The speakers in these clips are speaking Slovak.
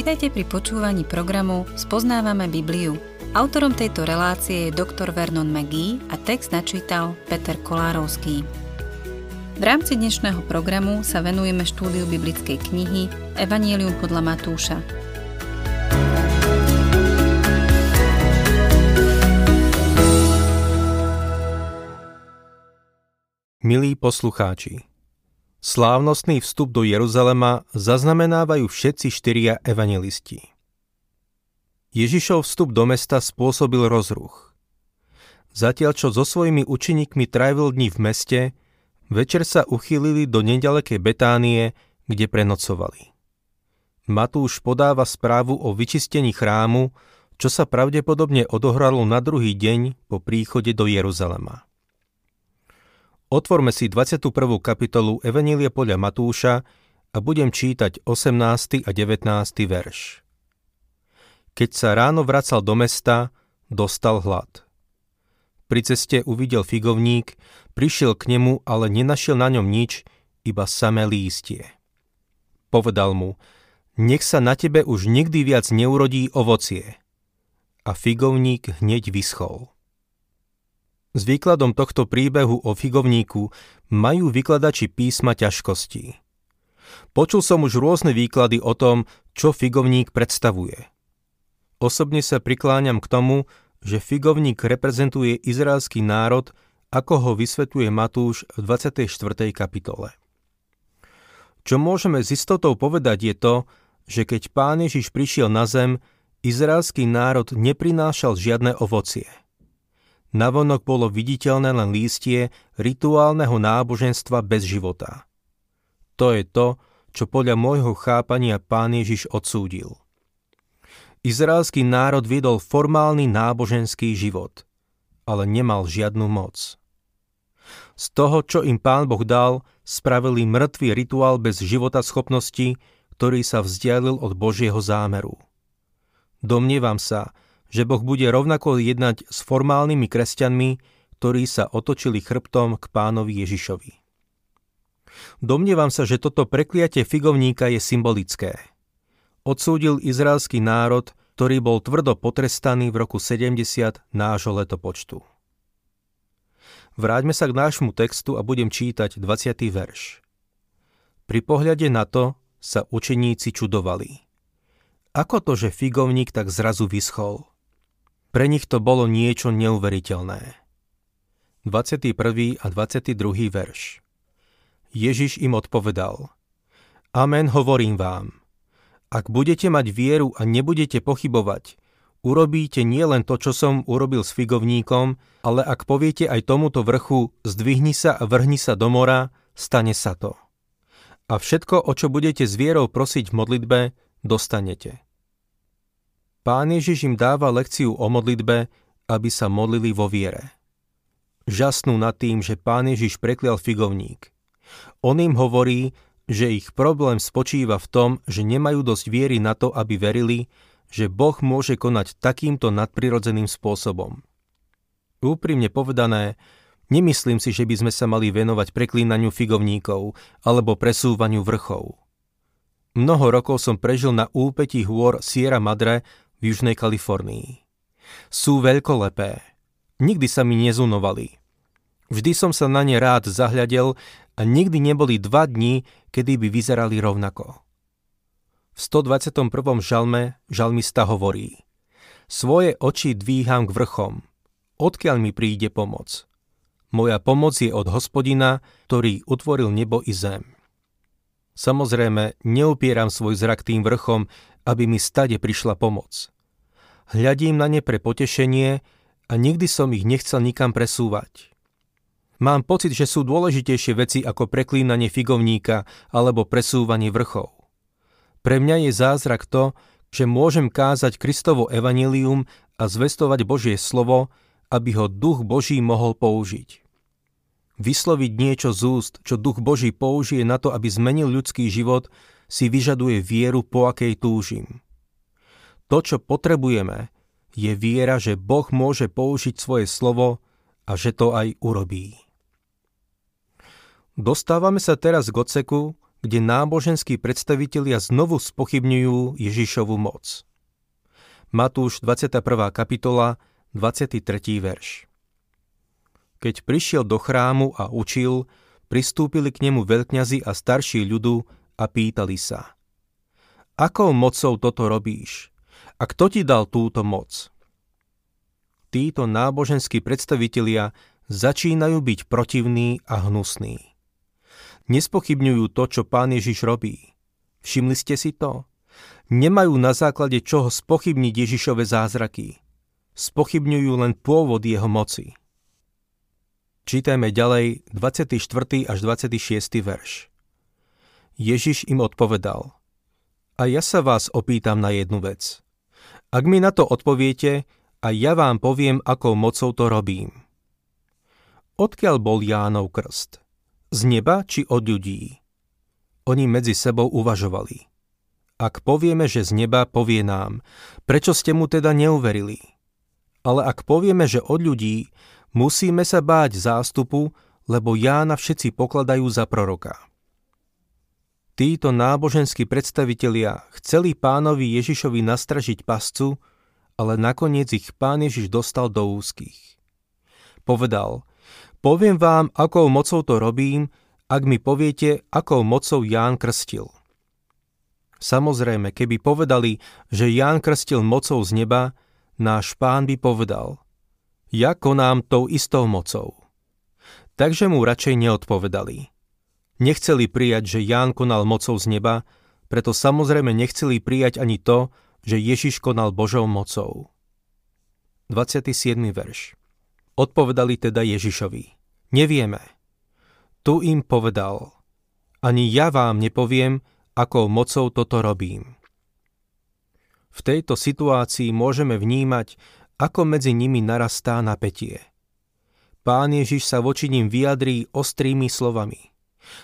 Vitajte pri počúvaní programu Spoznávame Bibliu. Autorom tejto relácie je dr. Vernon McGee a text načítal Peter Kolárovský. V rámci dnešného programu sa venujeme štúdiu biblickej knihy Evangelium podľa Matúša. Milí poslucháči, Slávnostný vstup do Jeruzalema zaznamenávajú všetci štyria evangelisti. Ježišov vstup do mesta spôsobil rozruch. Zatiaľ, čo so svojimi učeníkmi trávil dní v meste, večer sa uchýlili do nedalekej Betánie, kde prenocovali. Matúš podáva správu o vyčistení chrámu, čo sa pravdepodobne odohralo na druhý deň po príchode do Jeruzalema. Otvorme si 21. kapitolu Evanília podľa Matúša a budem čítať 18. a 19. verš. Keď sa ráno vracal do mesta, dostal hlad. Pri ceste uvidel figovník, prišiel k nemu, ale nenašiel na ňom nič, iba samé lístie. Povedal mu, nech sa na tebe už nikdy viac neurodí ovocie. A figovník hneď vyschol. S výkladom tohto príbehu o figovníku majú vykladači písma ťažkostí. Počul som už rôzne výklady o tom, čo figovník predstavuje. Osobne sa prikláňam k tomu, že figovník reprezentuje izraelský národ, ako ho vysvetuje Matúš v 24. kapitole. Čo môžeme s istotou povedať je to, že keď pán Ježiš prišiel na zem, izraelský národ neprinášal žiadne ovocie – Navonok bolo viditeľné len lístie rituálneho náboženstva bez života. To je to, čo podľa môjho chápania pán Ježiš odsúdil. Izraelský národ viedol formálny náboženský život, ale nemal žiadnu moc. Z toho, čo im pán Boh dal, spravili mŕtvý rituál bez života schopnosti, ktorý sa vzdialil od Božieho zámeru. Domnievam sa, že Boh bude rovnako jednať s formálnymi kresťanmi, ktorí sa otočili chrbtom k pánovi Ježišovi. Domnievam sa, že toto prekliatie figovníka je symbolické. Odsúdil izraelský národ, ktorý bol tvrdo potrestaný v roku 70 nášho letopočtu. Vráťme sa k nášmu textu a budem čítať 20. verš. Pri pohľade na to sa učeníci čudovali. Ako to, že figovník tak zrazu vyschol? Pre nich to bolo niečo neuveriteľné. 21. a 22. verš Ježiš im odpovedal Amen hovorím vám. Ak budete mať vieru a nebudete pochybovať, urobíte nielen to, čo som urobil s figovníkom, ale ak poviete aj tomuto vrchu, zdvihni sa a vrhni sa do mora, stane sa to. A všetko, o čo budete s vierou prosiť v modlitbe, dostanete. Pán Ježiš im dáva lekciu o modlitbe, aby sa modlili vo viere. Žasnú nad tým, že pán Ježiš preklial figovník. On im hovorí, že ich problém spočíva v tom, že nemajú dosť viery na to, aby verili, že Boh môže konať takýmto nadprirodzeným spôsobom. Úprimne povedané, nemyslím si, že by sme sa mali venovať preklínaniu figovníkov alebo presúvaniu vrchov. Mnoho rokov som prežil na úpetí hôr Sierra Madre v Južnej Kalifornii. Sú veľkolepé. Nikdy sa mi nezunovali. Vždy som sa na ne rád zahľadel a nikdy neboli dva dni, kedy by vyzerali rovnako. V 121. žalme žalmista hovorí Svoje oči dvíham k vrchom. Odkiaľ mi príde pomoc? Moja pomoc je od hospodina, ktorý utvoril nebo i zem. Samozrejme, neupieram svoj zrak tým vrchom, aby mi stade prišla pomoc. Hľadím na ne pre potešenie a nikdy som ich nechcel nikam presúvať. Mám pocit, že sú dôležitejšie veci ako preklínanie figovníka alebo presúvanie vrchov. Pre mňa je zázrak to, že môžem kázať Kristovo evanilium a zvestovať Božie slovo, aby ho duch Boží mohol použiť. Vysloviť niečo z úst, čo duch Boží použije na to, aby zmenil ľudský život, si vyžaduje vieru, po akej túžim. To, čo potrebujeme, je viera, že Boh môže použiť svoje slovo a že to aj urobí. Dostávame sa teraz k odseku, kde náboženskí predstavitelia znovu spochybňujú Ježišovu moc. Matúš 21. kapitola, 23. verš. Keď prišiel do chrámu a učil, pristúpili k nemu veľkňazi a starší ľudu a pýtali sa. Akou mocou toto robíš? A kto ti dal túto moc? Títo náboženskí predstavitelia začínajú byť protivní a hnusní. Nespochybňujú to, čo pán Ježiš robí. Všimli ste si to? Nemajú na základe čoho spochybniť Ježišove zázraky. Spochybňujú len pôvod jeho moci. Čítajme ďalej 24. až 26. verš. Ježiš im odpovedal. A ja sa vás opýtam na jednu vec. Ak mi na to odpoviete, a ja vám poviem, akou mocou to robím. Odkiaľ bol Jánov krst? Z neba či od ľudí? Oni medzi sebou uvažovali. Ak povieme, že z neba, povie nám, prečo ste mu teda neuverili? Ale ak povieme, že od ľudí, Musíme sa báť zástupu, lebo Jána všetci pokladajú za proroka. Títo náboženskí predstavitelia chceli pánovi Ježišovi nastražiť pascu, ale nakoniec ich pán Ježiš dostal do úzkých. Povedal, poviem vám, akou mocou to robím, ak mi poviete, akou mocou Ján krstil. Samozrejme, keby povedali, že Ján krstil mocou z neba, náš pán by povedal – ja konám tou istou mocou. Takže mu radšej neodpovedali. Nechceli prijať, že Ján konal mocou z neba, preto samozrejme nechceli prijať ani to, že Ježiš konal Božou mocou. 27. verš Odpovedali teda Ježišovi. Nevieme. Tu im povedal. Ani ja vám nepoviem, akou mocou toto robím. V tejto situácii môžeme vnímať, ako medzi nimi narastá napätie. Pán Ježiš sa voči ním vyjadrí ostrými slovami.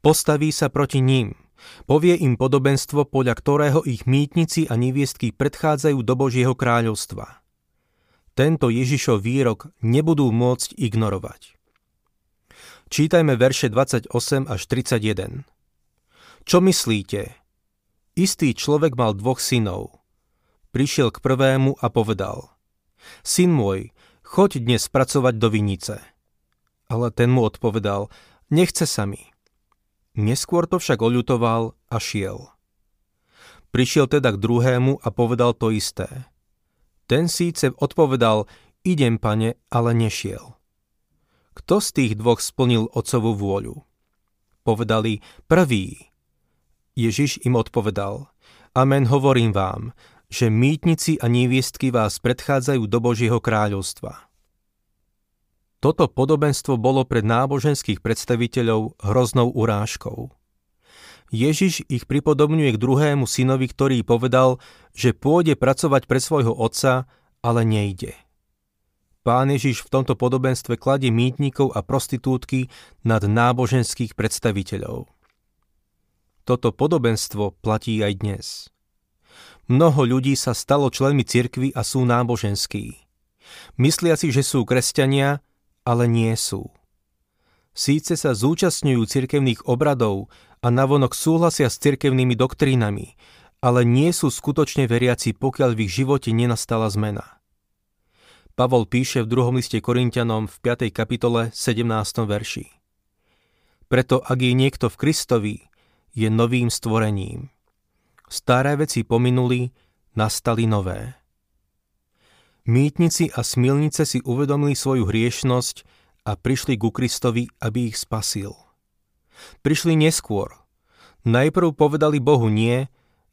Postaví sa proti ním, povie im podobenstvo, podľa ktorého ich mýtnici a neviestky predchádzajú do Božieho kráľovstva. Tento Ježišov výrok nebudú môcť ignorovať. Čítajme verše 28 až 31. Čo myslíte? Istý človek mal dvoch synov. Prišiel k prvému a povedal – Syn môj, choď dnes pracovať do vinice. Ale ten mu odpovedal, nechce sa mi. Neskôr to však oľutoval a šiel. Prišiel teda k druhému a povedal to isté. Ten síce odpovedal, idem pane, ale nešiel. Kto z tých dvoch splnil otcovú vôľu? Povedali, prvý. Ježiš im odpovedal, amen hovorím vám, že mýtnici a neviestky vás predchádzajú do Božieho kráľovstva. Toto podobenstvo bolo pred náboženských predstaviteľov hroznou urážkou. Ježiš ich pripodobňuje k druhému synovi, ktorý povedal, že pôjde pracovať pre svojho otca, ale nejde. Pán Ježiš v tomto podobenstve kladie mýtnikov a prostitútky nad náboženských predstaviteľov. Toto podobenstvo platí aj dnes. Mnoho ľudí sa stalo členmi cirkvy a sú náboženskí. Myslia si, že sú kresťania, ale nie sú. Síce sa zúčastňujú cirkevných obradov a navonok súhlasia s cirkevnými doktrínami, ale nie sú skutočne veriaci, pokiaľ v ich živote nenastala zmena. Pavol píše v druhom liste Korintianom v 5. kapitole 17. verši. Preto ak je niekto v Kristovi, je novým stvorením. Staré veci pominuli, nastali nové. Mýtnici a smilnice si uvedomili svoju hriešnosť a prišli ku Kristovi, aby ich spasil. Prišli neskôr. Najprv povedali Bohu nie,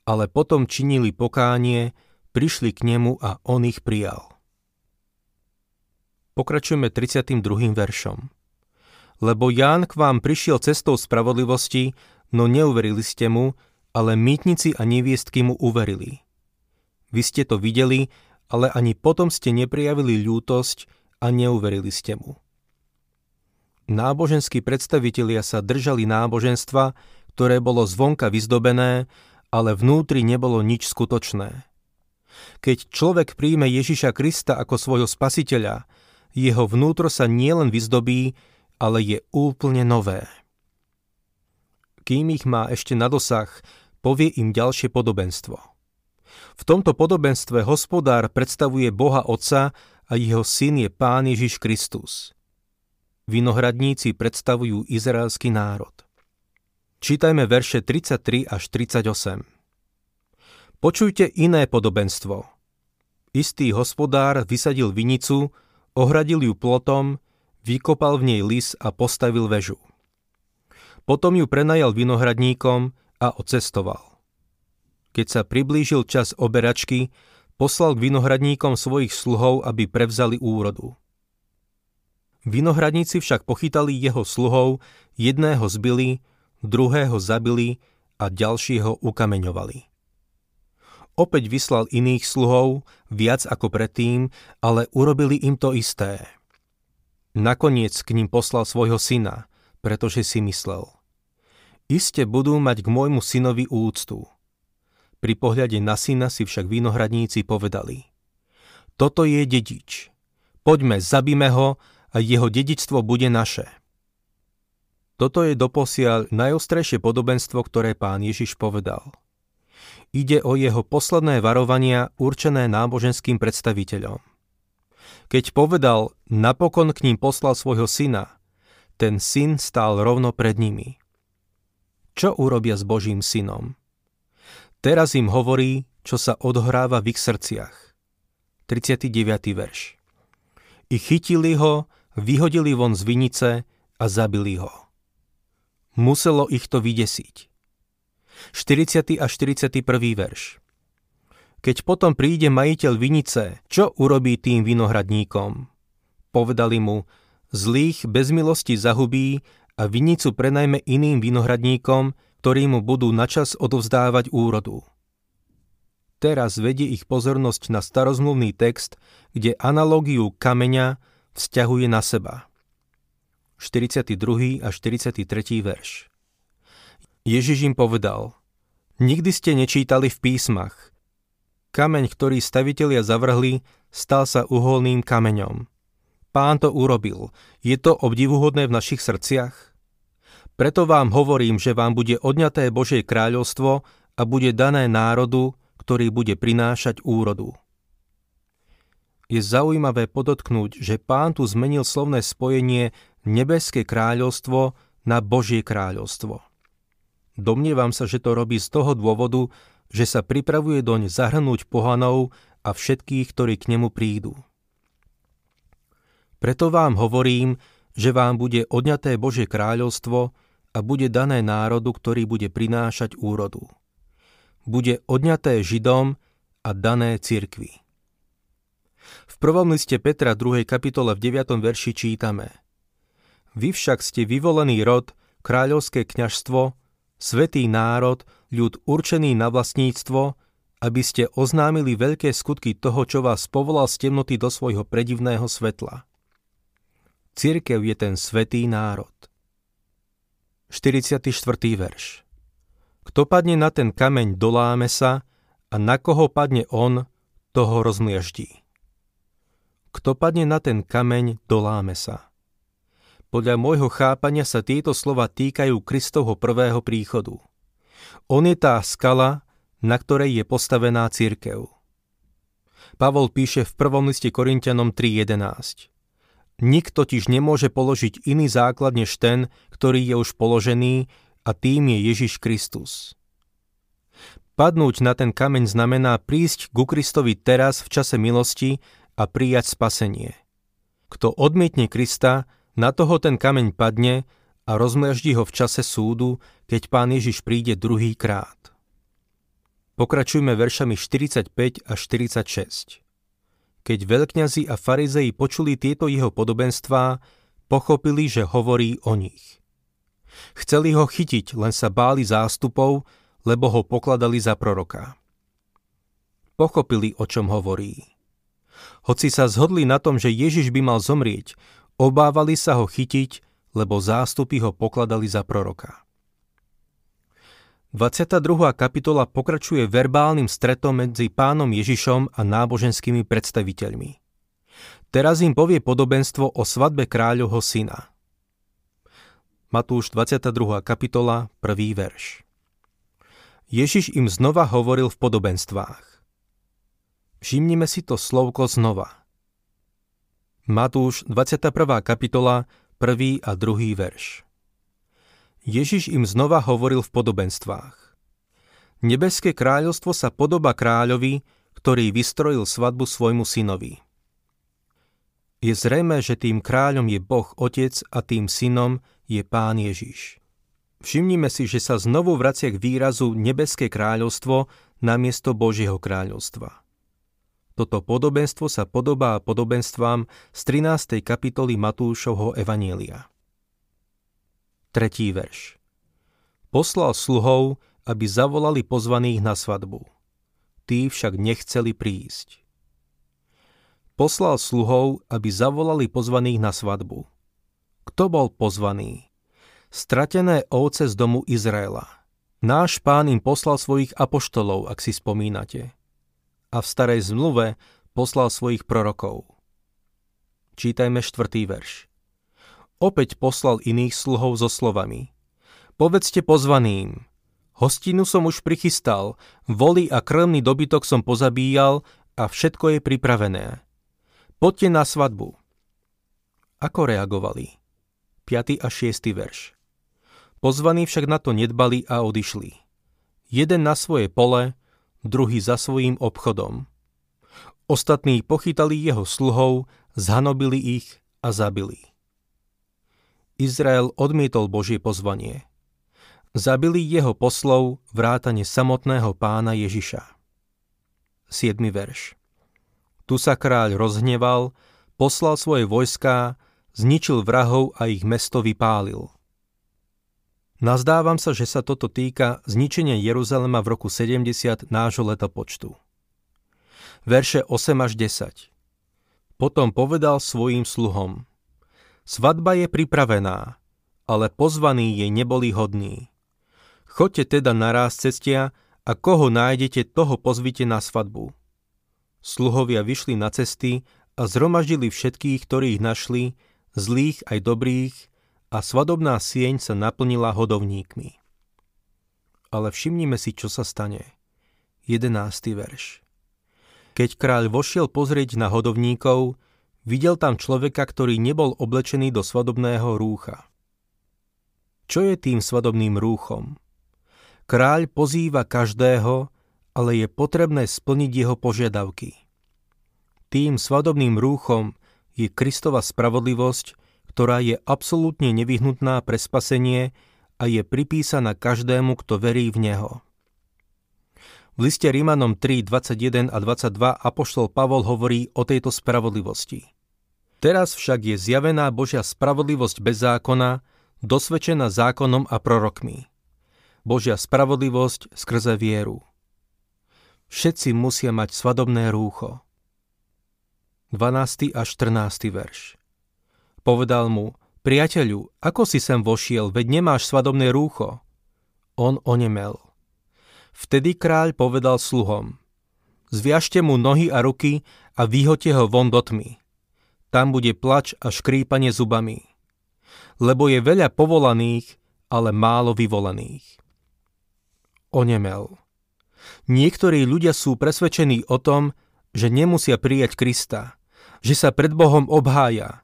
ale potom činili pokánie, prišli k nemu a on ich prijal. Pokračujeme 32. veršom. Lebo Ján k vám prišiel cestou spravodlivosti, no neuverili ste mu, ale mýtnici a neviestky mu uverili. Vy ste to videli, ale ani potom ste neprijavili ľútosť a neuverili ste mu. Náboženskí predstavitelia sa držali náboženstva, ktoré bolo zvonka vyzdobené, ale vnútri nebolo nič skutočné. Keď človek príjme Ježiša Krista ako svojho spasiteľa, jeho vnútro sa nielen vyzdobí, ale je úplne nové. kým ich má ešte na dosah, povie im ďalšie podobenstvo. V tomto podobenstve hospodár predstavuje Boha Otca a jeho syn je Pán Ježiš Kristus. Vinohradníci predstavujú izraelský národ. Čítajme verše 33 až 38. Počujte iné podobenstvo. Istý hospodár vysadil vinicu, ohradil ju plotom, vykopal v nej lis a postavil väžu. Potom ju prenajal vinohradníkom a odcestoval. Keď sa priblížil čas oberačky, poslal k vinohradníkom svojich sluhov, aby prevzali úrodu. Vinohradníci však pochytali jeho sluhov, jedného zbili, druhého zabili a ďalšieho ukameňovali. Opäť vyslal iných sluhov, viac ako predtým, ale urobili im to isté. Nakoniec k ním poslal svojho syna, pretože si myslel. Iste budú mať k môjmu synovi úctu. Pri pohľade na syna si však vinohradníci povedali. Toto je dedič. Poďme, zabíme ho a jeho dedičstvo bude naše. Toto je doposiaľ najostrejšie podobenstvo, ktoré pán Ježiš povedal. Ide o jeho posledné varovania určené náboženským predstaviteľom. Keď povedal, napokon k ním poslal svojho syna, ten syn stál rovno pred nimi. Čo urobia s Božím synom? Teraz im hovorí, čo sa odhráva v ich srdciach. 39. verš. I chytili ho, vyhodili von z vinice a zabili ho. Muselo ich to vydesiť. 40. a 41. verš. Keď potom príde majiteľ vinice, čo urobí tým vinohradníkom? Povedali mu, zlých bez milosti zahubí a vinicu prenajme iným vinohradníkom, ktorí mu budú načas odovzdávať úrodu. Teraz vedie ich pozornosť na starozmluvný text, kde analógiu kameňa vzťahuje na seba. 42. a 43. verš. Ježiš im povedal, nikdy ste nečítali v písmach. Kameň, ktorý stavitelia zavrhli, stal sa uholným kameňom. Pán to urobil. Je to obdivuhodné v našich srdciach? Preto vám hovorím, že vám bude odňaté Božie kráľovstvo a bude dané národu, ktorý bude prinášať úrodu. Je zaujímavé podotknúť, že pán tu zmenil slovné spojenie nebeské kráľovstvo na Božie kráľovstvo. Domnievam sa, že to robí z toho dôvodu, že sa pripravuje doň zahrnúť pohanov a všetkých, ktorí k nemu prídu. Preto vám hovorím, že vám bude odňaté Božie kráľovstvo a bude dané národu, ktorý bude prinášať úrodu. Bude odňaté Židom a dané cirkvi. V prvom liste Petra 2. kapitole v 9. verši čítame – vy však ste vyvolený rod, kráľovské kňažstvo, svetý národ, ľud určený na vlastníctvo, aby ste oznámili veľké skutky toho, čo vás povolal z temnoty do svojho predivného svetla. Cirkev je ten svetý národ. 44. verš Kto padne na ten kameň, doláme sa, a na koho padne on, toho rozmlieždí. Kto padne na ten kameň, doláme sa. Podľa môjho chápania sa tieto slova týkajú Kristovho prvého príchodu. On je tá skala, na ktorej je postavená církev. Pavol píše v prvom liste Korintianom 3.11. Nik totiž nemôže položiť iný základ než ten, ktorý je už položený a tým je Ježiš Kristus. Padnúť na ten kameň znamená prísť ku Kristovi teraz v čase milosti a prijať spasenie. Kto odmietne Krista, na toho ten kameň padne a rozmleždí ho v čase súdu, keď pán Ježiš príde druhý krát. Pokračujme veršami 45 až 46. Keď veľkňazi a farizei počuli tieto jeho podobenstvá, pochopili, že hovorí o nich. Chceli ho chytiť, len sa báli zástupov, lebo ho pokladali za proroka. Pochopili, o čom hovorí. Hoci sa zhodli na tom, že Ježiš by mal zomrieť, Obávali sa ho chytiť, lebo zástupy ho pokladali za proroka. 22. kapitola pokračuje verbálnym stretom medzi pánom Ježišom a náboženskými predstaviteľmi. Teraz im povie podobenstvo o svadbe kráľovho syna. Matúš 22. kapitola, 1. verš. Ježiš im znova hovoril v podobenstvách. Všimnime si to slovko znova. Matúš 21. kapitola, 1. a 2. verš. Ježiš im znova hovoril v podobenstvách. Nebeské kráľovstvo sa podoba kráľovi, ktorý vystrojil svadbu svojmu synovi. Je zrejme, že tým kráľom je Boh Otec a tým synom je Pán Ježiš. Všimnime si, že sa znovu vracia k výrazu Nebeské kráľovstvo namiesto Božieho kráľovstva. Toto podobenstvo sa podobá podobenstvám z 13. kapitoly Matúšovho Evanielia. Tretí verš. Poslal sluhov, aby zavolali pozvaných na svadbu. Tí však nechceli prísť. Poslal sluhov, aby zavolali pozvaných na svadbu. Kto bol pozvaný? Stratené ovce z domu Izraela. Náš pán im poslal svojich apoštolov, ak si spomínate a v starej zmluve poslal svojich prorokov. Čítajme štvrtý verš. Opäť poslal iných sluhov so slovami. Povedzte pozvaným, hostinu som už prichystal, voli a krmný dobytok som pozabíjal a všetko je pripravené. Poďte na svadbu. Ako reagovali? 5. a 6. verš. Pozvaní však na to nedbali a odišli. Jeden na svoje pole, druhý za svojím obchodom. Ostatní pochytali jeho sluhov, zhanobili ich a zabili. Izrael odmietol Božie pozvanie. Zabili jeho poslov vrátane samotného pána Ježiša. 7. verš Tu sa kráľ rozhneval, poslal svoje vojská, zničil vrahov a ich mesto vypálil. Nazdávam sa, že sa toto týka zničenia Jeruzalema v roku 70 nášho letopočtu. Verše 8 až 10 Potom povedal svojim sluhom Svadba je pripravená, ale pozvaní jej neboli hodní. Choďte teda naraz cestia a koho nájdete, toho pozvite na svadbu. Sluhovia vyšli na cesty a zhromaždili všetkých, ktorých našli, zlých aj dobrých, a svadobná sieň sa naplnila hodovníkmi. Ale všimnime si, čo sa stane. 11. verš. Keď kráľ vošiel pozrieť na hodovníkov, videl tam človeka, ktorý nebol oblečený do svadobného rúcha. Čo je tým svadobným rúchom? Kráľ pozýva každého, ale je potrebné splniť jeho požiadavky. Tým svadobným rúchom je Kristova spravodlivosť, ktorá je absolútne nevyhnutná pre spasenie a je pripísaná každému, kto verí v Neho. V liste Rímanom 3, 21 a 22 Apoštol Pavol hovorí o tejto spravodlivosti. Teraz však je zjavená Božia spravodlivosť bez zákona, dosvedčená zákonom a prorokmi. Božia spravodlivosť skrze vieru. Všetci musia mať svadobné rúcho. 12. a 14. verš Povedal mu, priateľu, ako si sem vošiel, veď nemáš svadobné rúcho. On onemel. Vtedy kráľ povedal sluhom, zviažte mu nohy a ruky a vyhoďte ho von do tmy. Tam bude plač a škrípanie zubami. Lebo je veľa povolaných, ale málo vyvolaných. Onemel. Niektorí ľudia sú presvedčení o tom, že nemusia prijať Krista, že sa pred Bohom obhája,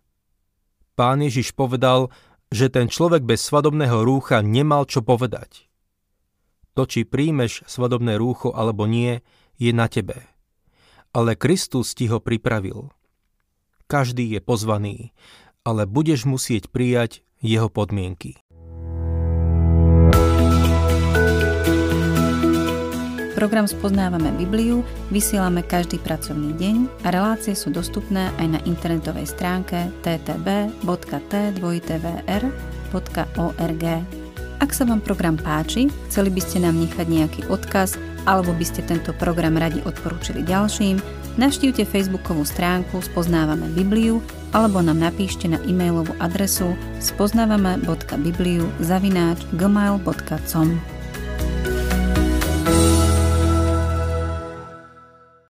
Pán Ježiš povedal, že ten človek bez svadobného rúcha nemal čo povedať. To, či príjmeš svadobné rúcho alebo nie, je na tebe. Ale Kristus ti ho pripravil. Každý je pozvaný, ale budeš musieť prijať jeho podmienky. Program Spoznávame Bibliu vysielame každý pracovný deň a relácie sú dostupné aj na internetovej stránke ttb.t2tvr.org. Ak sa vám program páči, chceli by ste nám nechať nejaký odkaz alebo by ste tento program radi odporúčili ďalším, navštívte facebookovú stránku Spoznávame Bibliu alebo nám napíšte na e-mailovú adresu spoznávame.bibliu zavináč gmail.com.